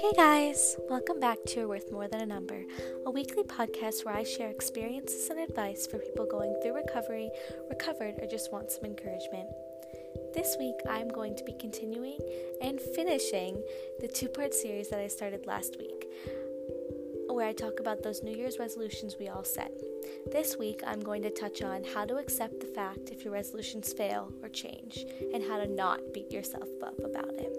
Hey guys, welcome back to Worth More Than a Number, a weekly podcast where I share experiences and advice for people going through recovery, recovered, or just want some encouragement. This week, I'm going to be continuing and finishing the two part series that I started last week, where I talk about those New Year's resolutions we all set. This week, I'm going to touch on how to accept the fact if your resolutions fail or change, and how to not beat yourself up about it.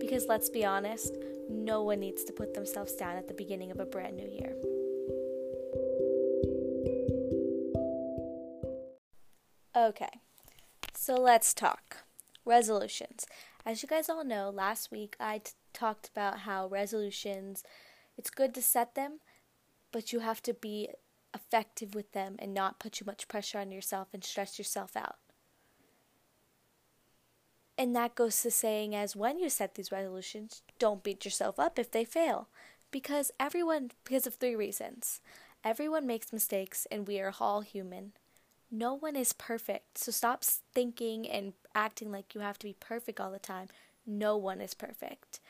Because let's be honest, no one needs to put themselves down at the beginning of a brand new year. Okay, so let's talk resolutions. As you guys all know, last week I t- talked about how resolutions, it's good to set them, but you have to be effective with them and not put too much pressure on yourself and stress yourself out. And that goes to saying, as when you set these resolutions, don't beat yourself up if they fail. Because everyone, because of three reasons. Everyone makes mistakes, and we are all human. No one is perfect. So stop thinking and acting like you have to be perfect all the time. No one is perfect.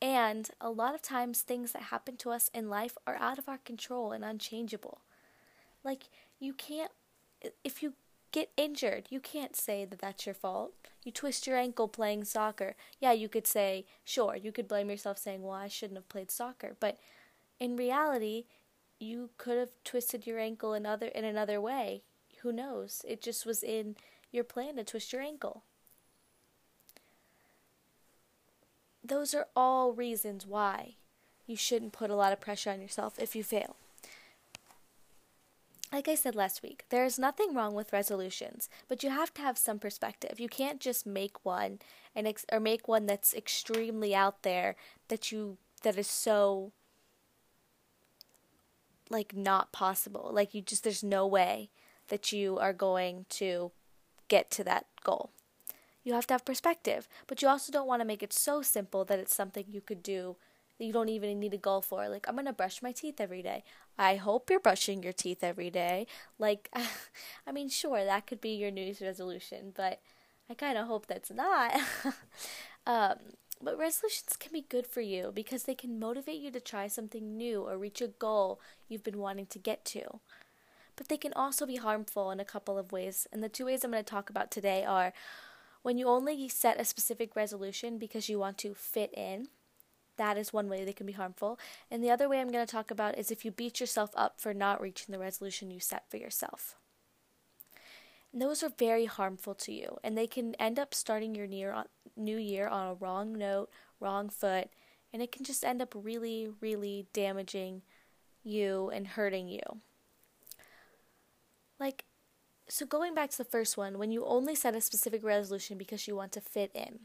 And a lot of times, things that happen to us in life are out of our control and unchangeable. Like, you can't, if you get injured. You can't say that that's your fault. You twist your ankle playing soccer. Yeah, you could say, sure, you could blame yourself saying, well, I shouldn't have played soccer. But in reality, you could have twisted your ankle in other in another way. Who knows? It just was in your plan to twist your ankle. Those are all reasons why you shouldn't put a lot of pressure on yourself if you fail like I said last week, there is nothing wrong with resolutions, but you have to have some perspective. You can't just make one and ex- or make one that's extremely out there that you that is so like not possible. Like you just there's no way that you are going to get to that goal. You have to have perspective, but you also don't want to make it so simple that it's something you could do that you don't even need a goal for. Like, I'm going to brush my teeth every day. I hope you're brushing your teeth every day. Like, I mean, sure, that could be your New Year's resolution, but I kind of hope that's not. um, but resolutions can be good for you because they can motivate you to try something new or reach a goal you've been wanting to get to. But they can also be harmful in a couple of ways. And the two ways I'm going to talk about today are when you only set a specific resolution because you want to fit in that is one way they can be harmful. And the other way I'm going to talk about is if you beat yourself up for not reaching the resolution you set for yourself. And those are very harmful to you, and they can end up starting your new year on a wrong note, wrong foot, and it can just end up really, really damaging you and hurting you. Like, so going back to the first one, when you only set a specific resolution because you want to fit in.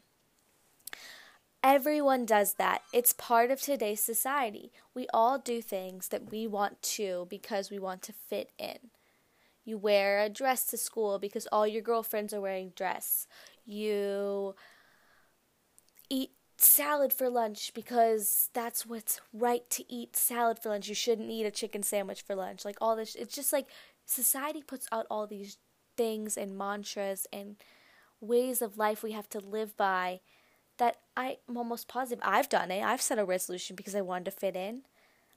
Everyone does that. It's part of today's society. We all do things that we want to because we want to fit in. You wear a dress to school because all your girlfriends are wearing dress. You eat salad for lunch because that's what's right to eat salad for lunch. You shouldn't eat a chicken sandwich for lunch. Like all this it's just like society puts out all these things and mantras and ways of life we have to live by that I'm almost positive I've done it. I've set a resolution because I wanted to fit in.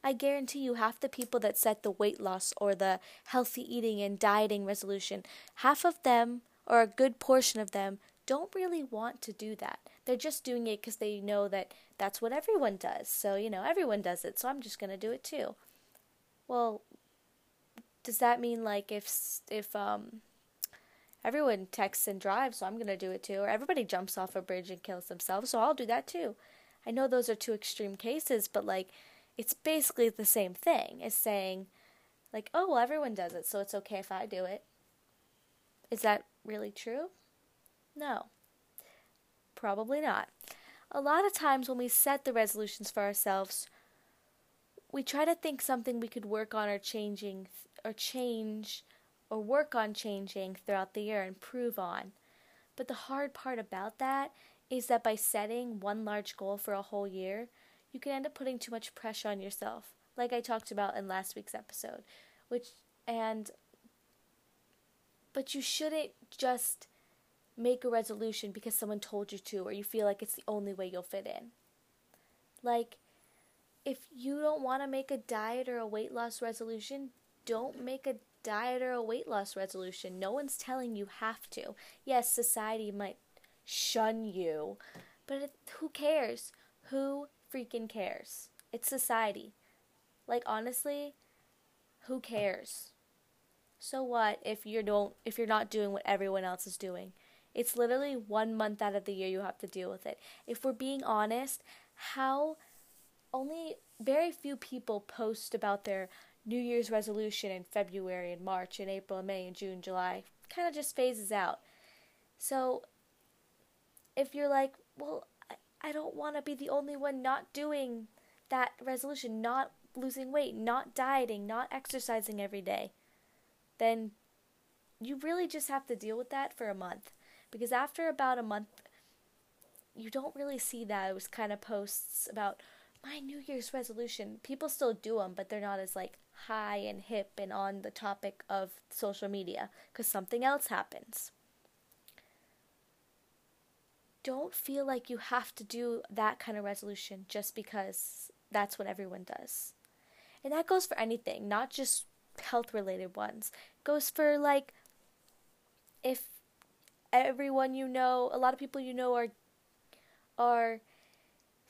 I guarantee you, half the people that set the weight loss or the healthy eating and dieting resolution, half of them, or a good portion of them, don't really want to do that. They're just doing it because they know that that's what everyone does. So, you know, everyone does it, so I'm just going to do it too. Well, does that mean like if if um everyone texts and drives, so I'm going to do it too. Or everybody jumps off a bridge and kills themselves, so I'll do that too. I know those are two extreme cases, but like it's basically the same thing. It's saying like, "Oh, well everyone does it, so it's okay if I do it." Is that really true? No. Probably not. A lot of times when we set the resolutions for ourselves, we try to think something we could work on or changing or change or work on changing throughout the year and improve on. But the hard part about that is that by setting one large goal for a whole year, you can end up putting too much pressure on yourself, like I talked about in last week's episode, which and but you shouldn't just make a resolution because someone told you to or you feel like it's the only way you'll fit in. Like, if you don't want to make a diet or a weight loss resolution, don't make a diet or a weight loss resolution. No one's telling you have to. Yes, society might shun you, but it, who cares? Who freaking cares? It's society. Like honestly, who cares? So what if you don't if you're not doing what everyone else is doing? It's literally 1 month out of the year you have to deal with it. If we're being honest, how only very few people post about their New Year's resolution in February and March and April and May and June, July. Kind of just phases out. So if you're like, well, I don't want to be the only one not doing that resolution, not losing weight, not dieting, not exercising every day, then you really just have to deal with that for a month. Because after about a month, you don't really see those kind of posts about my New Year's resolution. People still do them, but they're not as like high and hip and on the topic of social media because something else happens. Don't feel like you have to do that kind of resolution just because that's what everyone does. And that goes for anything, not just health related ones. It goes for like if everyone you know, a lot of people you know are are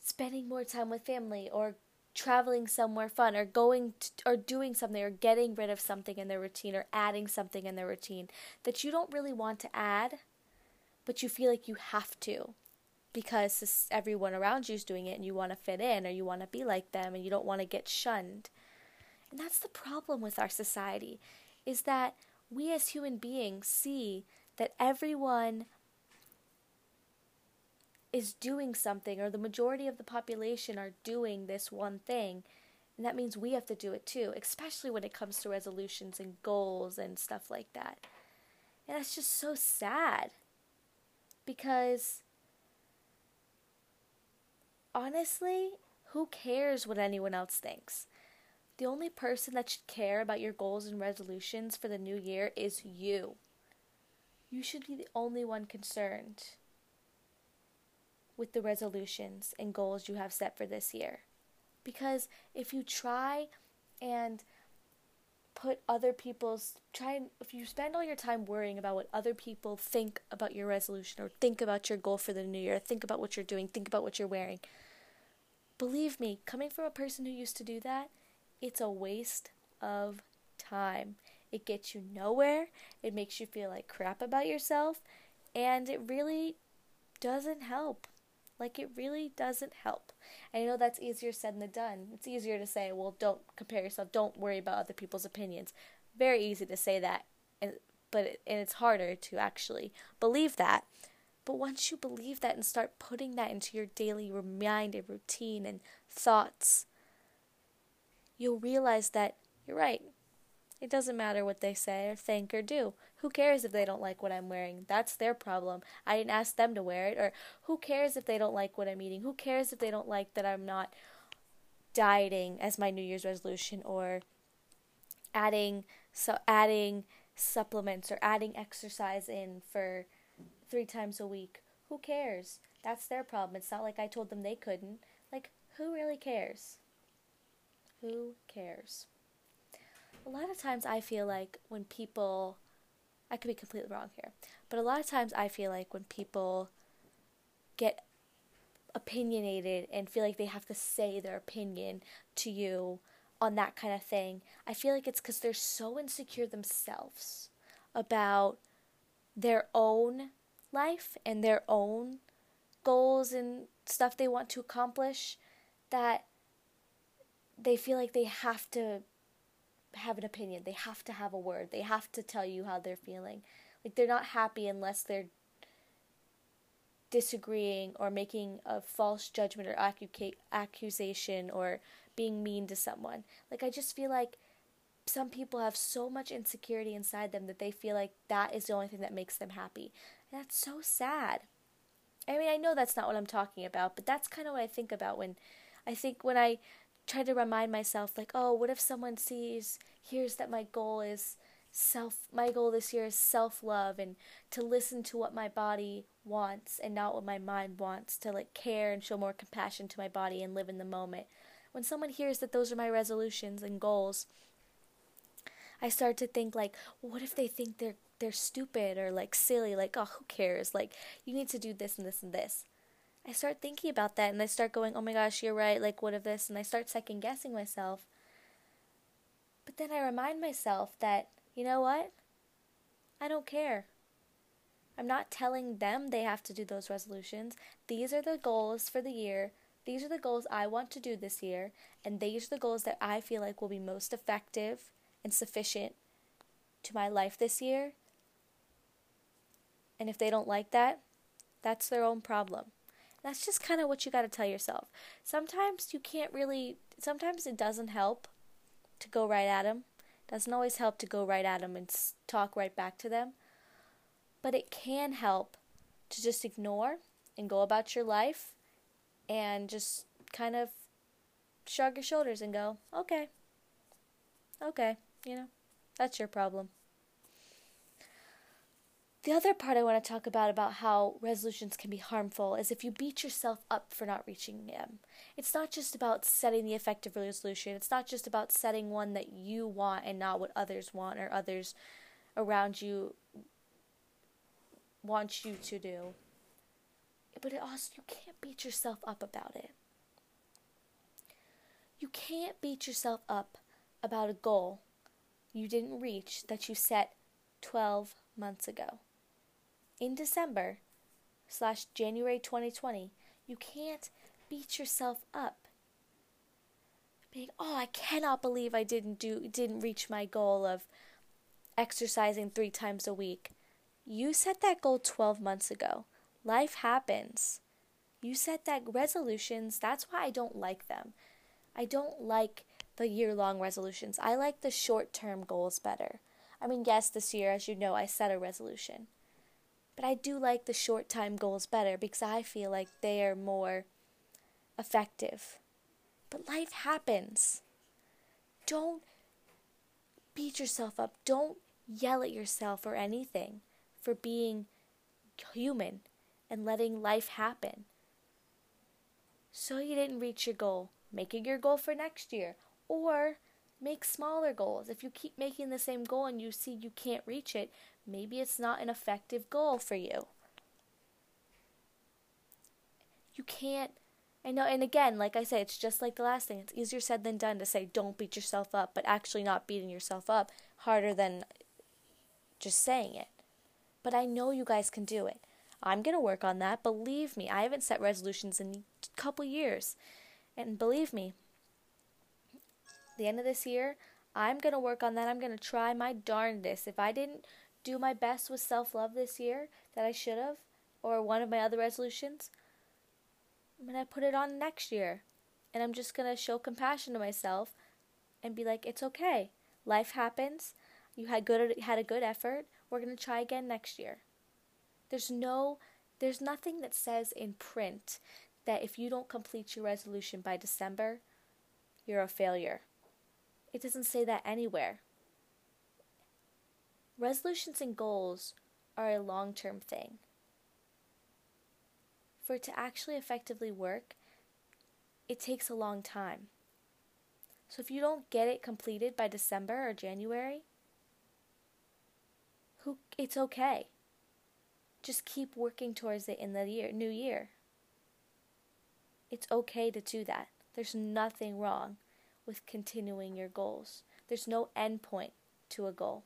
spending more time with family or traveling somewhere fun or going to, or doing something or getting rid of something in their routine or adding something in their routine that you don't really want to add but you feel like you have to because everyone around you is doing it and you want to fit in or you want to be like them and you don't want to get shunned. And that's the problem with our society is that we as human beings see that everyone is doing something or the majority of the population are doing this one thing and that means we have to do it too especially when it comes to resolutions and goals and stuff like that. And that's just so sad because honestly who cares what anyone else thinks? The only person that should care about your goals and resolutions for the new year is you. You should be the only one concerned with the resolutions and goals you have set for this year. Because if you try and put other people's try and if you spend all your time worrying about what other people think about your resolution or think about your goal for the new year, think about what you're doing, think about what you're wearing. Believe me, coming from a person who used to do that, it's a waste of time. It gets you nowhere. It makes you feel like crap about yourself, and it really doesn't help. Like it really doesn't help. And I know that's easier said than done. It's easier to say, well, don't compare yourself, don't worry about other people's opinions. Very easy to say that, and but it, and it's harder to actually believe that. But once you believe that and start putting that into your daily mind and routine and thoughts, you'll realize that you're right. It doesn't matter what they say or think or do. Who cares if they don't like what I'm wearing? That's their problem. I didn't ask them to wear it. Or who cares if they don't like what I'm eating? Who cares if they don't like that I'm not dieting as my New Year's resolution or adding so adding supplements or adding exercise in for three times a week? Who cares? That's their problem. It's not like I told them they couldn't. Like, who really cares? Who cares? A lot of times I feel like when people I could be completely wrong here. But a lot of times I feel like when people get opinionated and feel like they have to say their opinion to you on that kind of thing, I feel like it's because they're so insecure themselves about their own life and their own goals and stuff they want to accomplish that they feel like they have to have an opinion. They have to have a word. They have to tell you how they're feeling. Like they're not happy unless they're disagreeing or making a false judgment or accu- accusation or being mean to someone. Like I just feel like some people have so much insecurity inside them that they feel like that is the only thing that makes them happy. And that's so sad. I mean, I know that's not what I'm talking about, but that's kind of what I think about when I think when I try to remind myself like oh what if someone sees hears that my goal is self my goal this year is self-love and to listen to what my body wants and not what my mind wants to like care and show more compassion to my body and live in the moment. When someone hears that those are my resolutions and goals i start to think like what if they think they're they're stupid or like silly? Like oh who cares? Like you need to do this and this and this i start thinking about that and i start going oh my gosh you're right like what of this and i start second guessing myself but then i remind myself that you know what? I don't care. I'm not telling them they have to do those resolutions. These are the goals for the year. These are the goals I want to do this year. And these are the goals that I feel like will be most effective and sufficient to my life this year. And if they don't like that, that's their own problem. That's just kind of what you got to tell yourself. Sometimes you can't really, sometimes it doesn't help to go right at them doesn't always help to go right at them and talk right back to them, but it can help to just ignore and go about your life and just kind of shrug your shoulders and go, okay, okay, you know, that's your problem. The other part I want to talk about about how resolutions can be harmful is if you beat yourself up for not reaching them. It's not just about setting the effective resolution. It's not just about setting one that you want and not what others want or others around you want you to do. But it also you can't beat yourself up about it. You can't beat yourself up about a goal you didn't reach that you set 12 months ago in December slash January 2020, you can't beat yourself up. Being, oh, I cannot believe I didn't do didn't reach my goal of exercising three times a week. You set that goal 12 months ago. Life happens. You set that resolutions, that's why I don't like them. I don't like the year long resolutions. I like the short term goals better. I mean, yes, this year, as you know, I set a resolution. But I do like the short time goals better because I feel like they are more effective. But life happens. Don't beat yourself up. Don't yell at yourself or anything for being human and letting life happen. So you didn't reach your goal, make it your goal for next year. Or make smaller goals. If you keep making the same goal and you see you can't reach it, maybe it's not an effective goal for you. You can't I know and again, like I say, it's just like the last thing. It's easier said than done to say don't beat yourself up, but actually not beating yourself up harder than just saying it. But I know you guys can do it. I'm going to work on that. Believe me, I haven't set resolutions in a couple years. And believe me, the end of this year, I'm going to work on that. I'm going to try my darndest. If I didn't do my best with self love this year that I should have, or one of my other resolutions, I'm going to put it on next year. And I'm just going to show compassion to myself and be like, it's okay. Life happens. You had good had a good effort. We're going to try again next year. There's no there's nothing that says in print that if you don't complete your resolution by December, you're a failure. It doesn't say that anywhere. Resolutions and goals are a long term thing. For it to actually effectively work, it takes a long time. So if you don't get it completed by December or January, who it's okay. Just keep working towards it in the year, new year. It's okay to do that. There's nothing wrong with continuing your goals. There's no end point to a goal.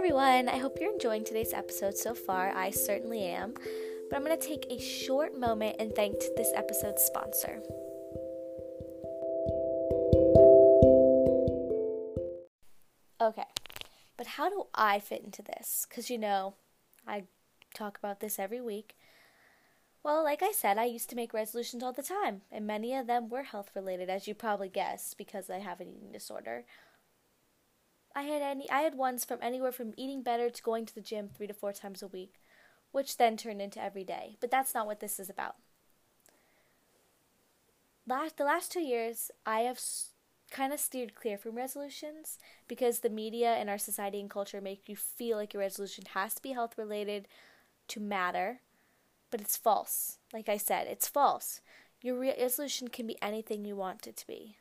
Everyone, I hope you're enjoying today's episode so far. I certainly am. But I'm going to take a short moment and thank this episode's sponsor. Okay, but how do I fit into this? Because you know, I talk about this every week. Well, like I said, I used to make resolutions all the time, and many of them were health related, as you probably guessed, because I have an eating disorder. I had any I had ones from anywhere from eating better to going to the gym 3 to 4 times a week, which then turned into every day. But that's not what this is about. last the last two years, I have s- kind of steered clear from resolutions because the media and our society and culture make you feel like your resolution has to be health related to matter, but it's false. Like I said, it's false. Your resolution can be anything you want it to be.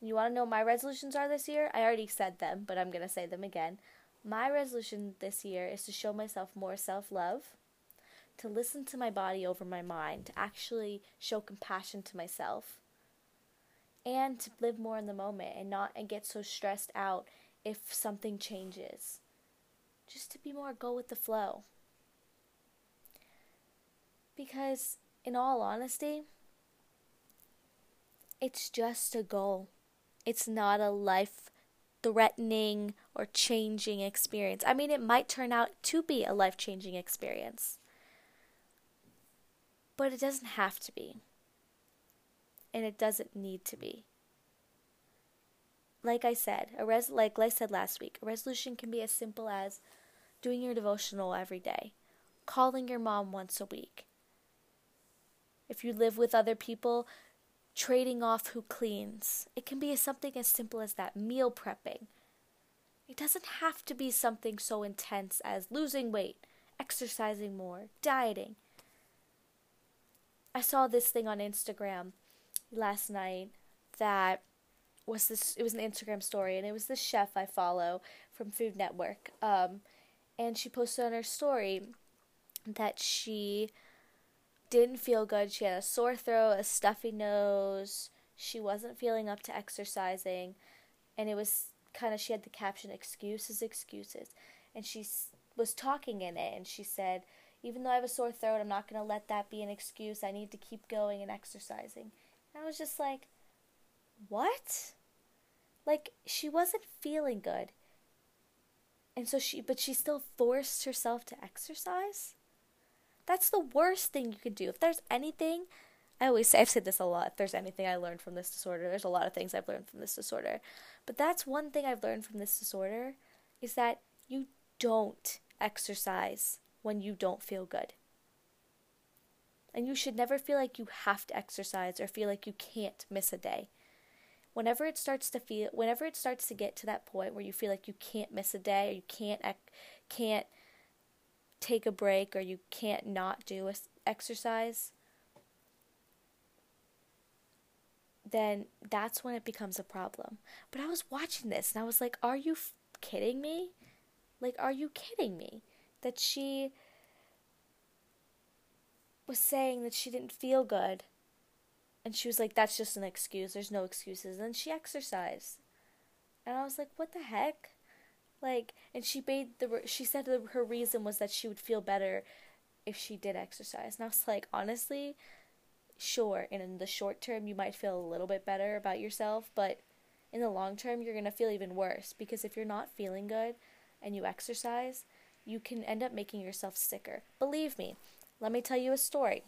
You want to know my resolutions are this year? I already said them, but I'm going to say them again. My resolution this year is to show myself more self love, to listen to my body over my mind, to actually show compassion to myself, and to live more in the moment and not and get so stressed out if something changes. Just to be more go with the flow. Because, in all honesty, it's just a goal. It's not a life threatening or changing experience. I mean, it might turn out to be a life changing experience, but it doesn't have to be. And it doesn't need to be. Like I said, a res- like I said last week, a resolution can be as simple as doing your devotional every day, calling your mom once a week. If you live with other people, trading off who cleans. It can be something as simple as that meal prepping. It doesn't have to be something so intense as losing weight, exercising more, dieting. I saw this thing on Instagram last night that was this it was an Instagram story and it was this chef I follow from Food Network. Um, and she posted on her story that she didn't feel good. She had a sore throat, a stuffy nose. She wasn't feeling up to exercising. And it was kind of, she had the caption, excuses, excuses. And she was talking in it, and she said, even though I have a sore throat, I'm not going to let that be an excuse. I need to keep going and exercising. And I was just like, what? Like, she wasn't feeling good. And so she, but she still forced herself to exercise? That's the worst thing you could do. If there's anything, I always say, I've said this a lot. If there's anything I learned from this disorder, there's a lot of things I've learned from this disorder. But that's one thing I've learned from this disorder is that you don't exercise when you don't feel good. And you should never feel like you have to exercise or feel like you can't miss a day. Whenever it starts to feel whenever it starts to get to that point where you feel like you can't miss a day or you can't can't take a break or you can't not do exercise, then that's when it becomes a problem. But I was watching this and I was like, are you f- kidding me? Like, are you kidding me? That she was saying that she didn't feel good. And she was like, that's just an excuse. There's no excuses. And she exercised. And I was like, what the heck? Like, and she made the she said her reason was that she would feel better if she did exercise. And I was like, honestly, sure. And in the short term, you might feel a little bit better about yourself, but in the long term, you're gonna feel even worse because if you're not feeling good and you exercise, you can end up making yourself sicker. Believe me. Let me tell you a story.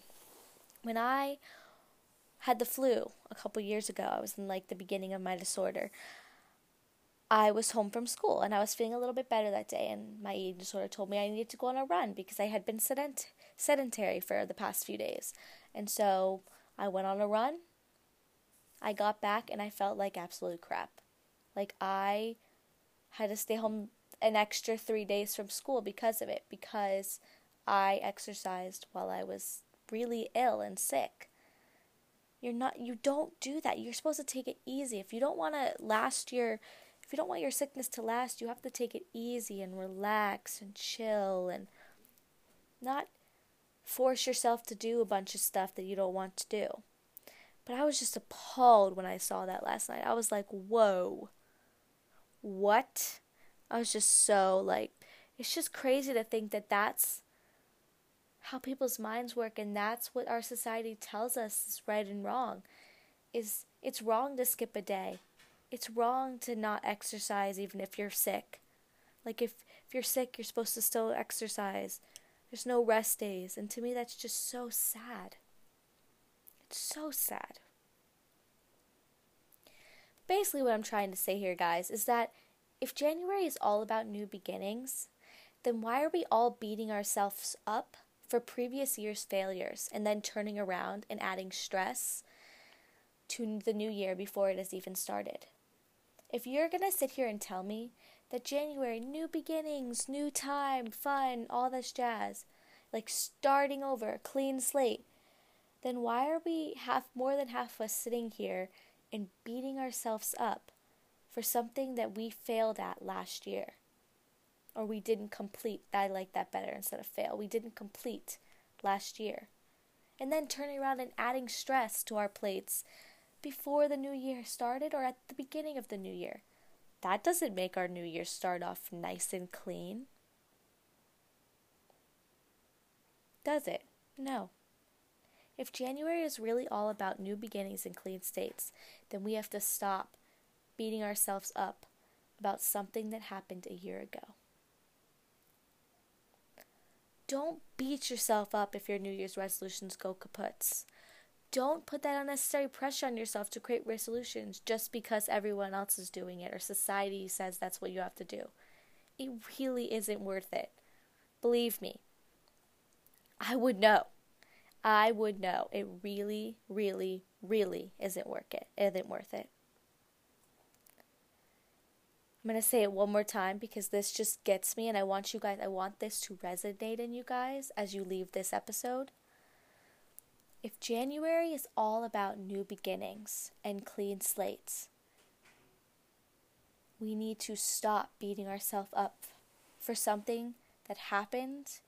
When I had the flu a couple years ago, I was in like the beginning of my disorder. I was home from school and I was feeling a little bit better that day, and my eating disorder told me I needed to go on a run because I had been sedent- sedentary for the past few days. And so I went on a run. I got back and I felt like absolute crap. Like I had to stay home an extra three days from school because of it, because I exercised while I was really ill and sick. You're not you don't do that. You're supposed to take it easy. If you don't want to last your if you don't want your sickness to last, you have to take it easy and relax and chill and not force yourself to do a bunch of stuff that you don't want to do. But I was just appalled when I saw that last night. I was like, whoa, what? I was just so like, it's just crazy to think that that's how people's minds work and that's what our society tells us is right and wrong. Is it's wrong to skip a day it's wrong to not exercise even if you're sick. Like if if you're sick, you're supposed to still exercise. There's no rest days, and to me that's just so sad. It's so sad. Basically what I'm trying to say here, guys, is that if January is all about new beginnings, then why are we all beating ourselves up for previous year's failures and then turning around and adding stress to the new year before it has even started. If you're going to sit here and tell me that January, new beginnings, new time, fun, all this jazz, like starting over, a clean slate, then why are we half more than half of us sitting here and beating ourselves up for something that we failed at last year? Or we didn't complete. I like that better instead of fail. We didn't complete last year. And then turning around and adding stress to our plates before the new year started or at the beginning of the new year. That doesn't make our new year start off nice and clean. Does it? No. If January is really all about new beginnings and clean states, then we have to stop beating ourselves up about something that happened a year ago. Don't beat yourself up if your New Year's resolutions go kaputs. Don't put that unnecessary pressure on yourself to create resolutions just because everyone else is doing it or society says that's what you have to do. It really isn't worth it. Believe me. I would know. I would know it really, really, really isn't worth it. It isn't worth it. I'm going to say it one more time because this just gets me and I want you guys I want this to resonate in you guys as you leave this episode. If January is all about new beginnings and clean slates, we need to stop beating ourselves up for something that happened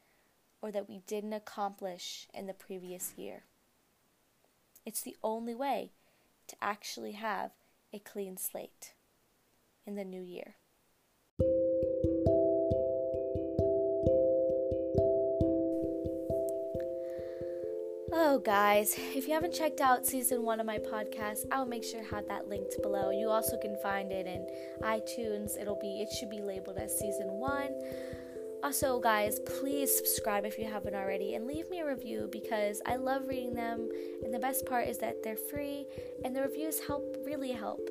or that we didn't accomplish in the previous year. It's the only way to actually have a clean slate in the new year. Oh, guys, if you haven't checked out season one of my podcast, I'll make sure have that linked below. You also can find it in iTunes. It'll be it should be labeled as season one. Also, guys, please subscribe if you haven't already and leave me a review because I love reading them. And the best part is that they're free and the reviews help, really help.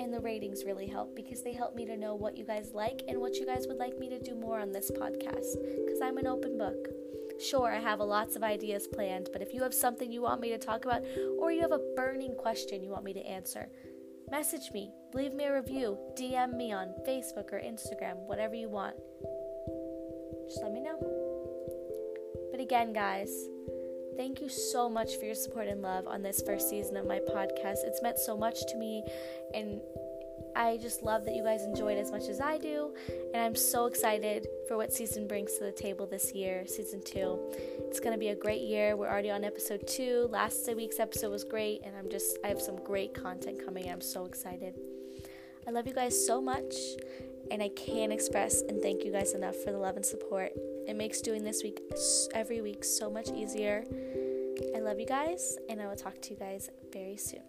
And the ratings really help because they help me to know what you guys like and what you guys would like me to do more on this podcast because I'm an open book. Sure, I have lots of ideas planned, but if you have something you want me to talk about or you have a burning question you want me to answer, message me, leave me a review, DM me on Facebook or Instagram, whatever you want just let me know. But again, guys, thank you so much for your support and love on this first season of my podcast. It's meant so much to me, and I just love that you guys enjoy it as much as I do. And I'm so excited for what season brings to the table this year, season two. It's going to be a great year. We're already on episode two. Last week's episode was great, and I'm just, I have some great content coming. I'm so excited. I love you guys so much, and I can't express and thank you guys enough for the love and support. It makes doing this week every week so much easier. I love you guys, and I will talk to you guys very soon.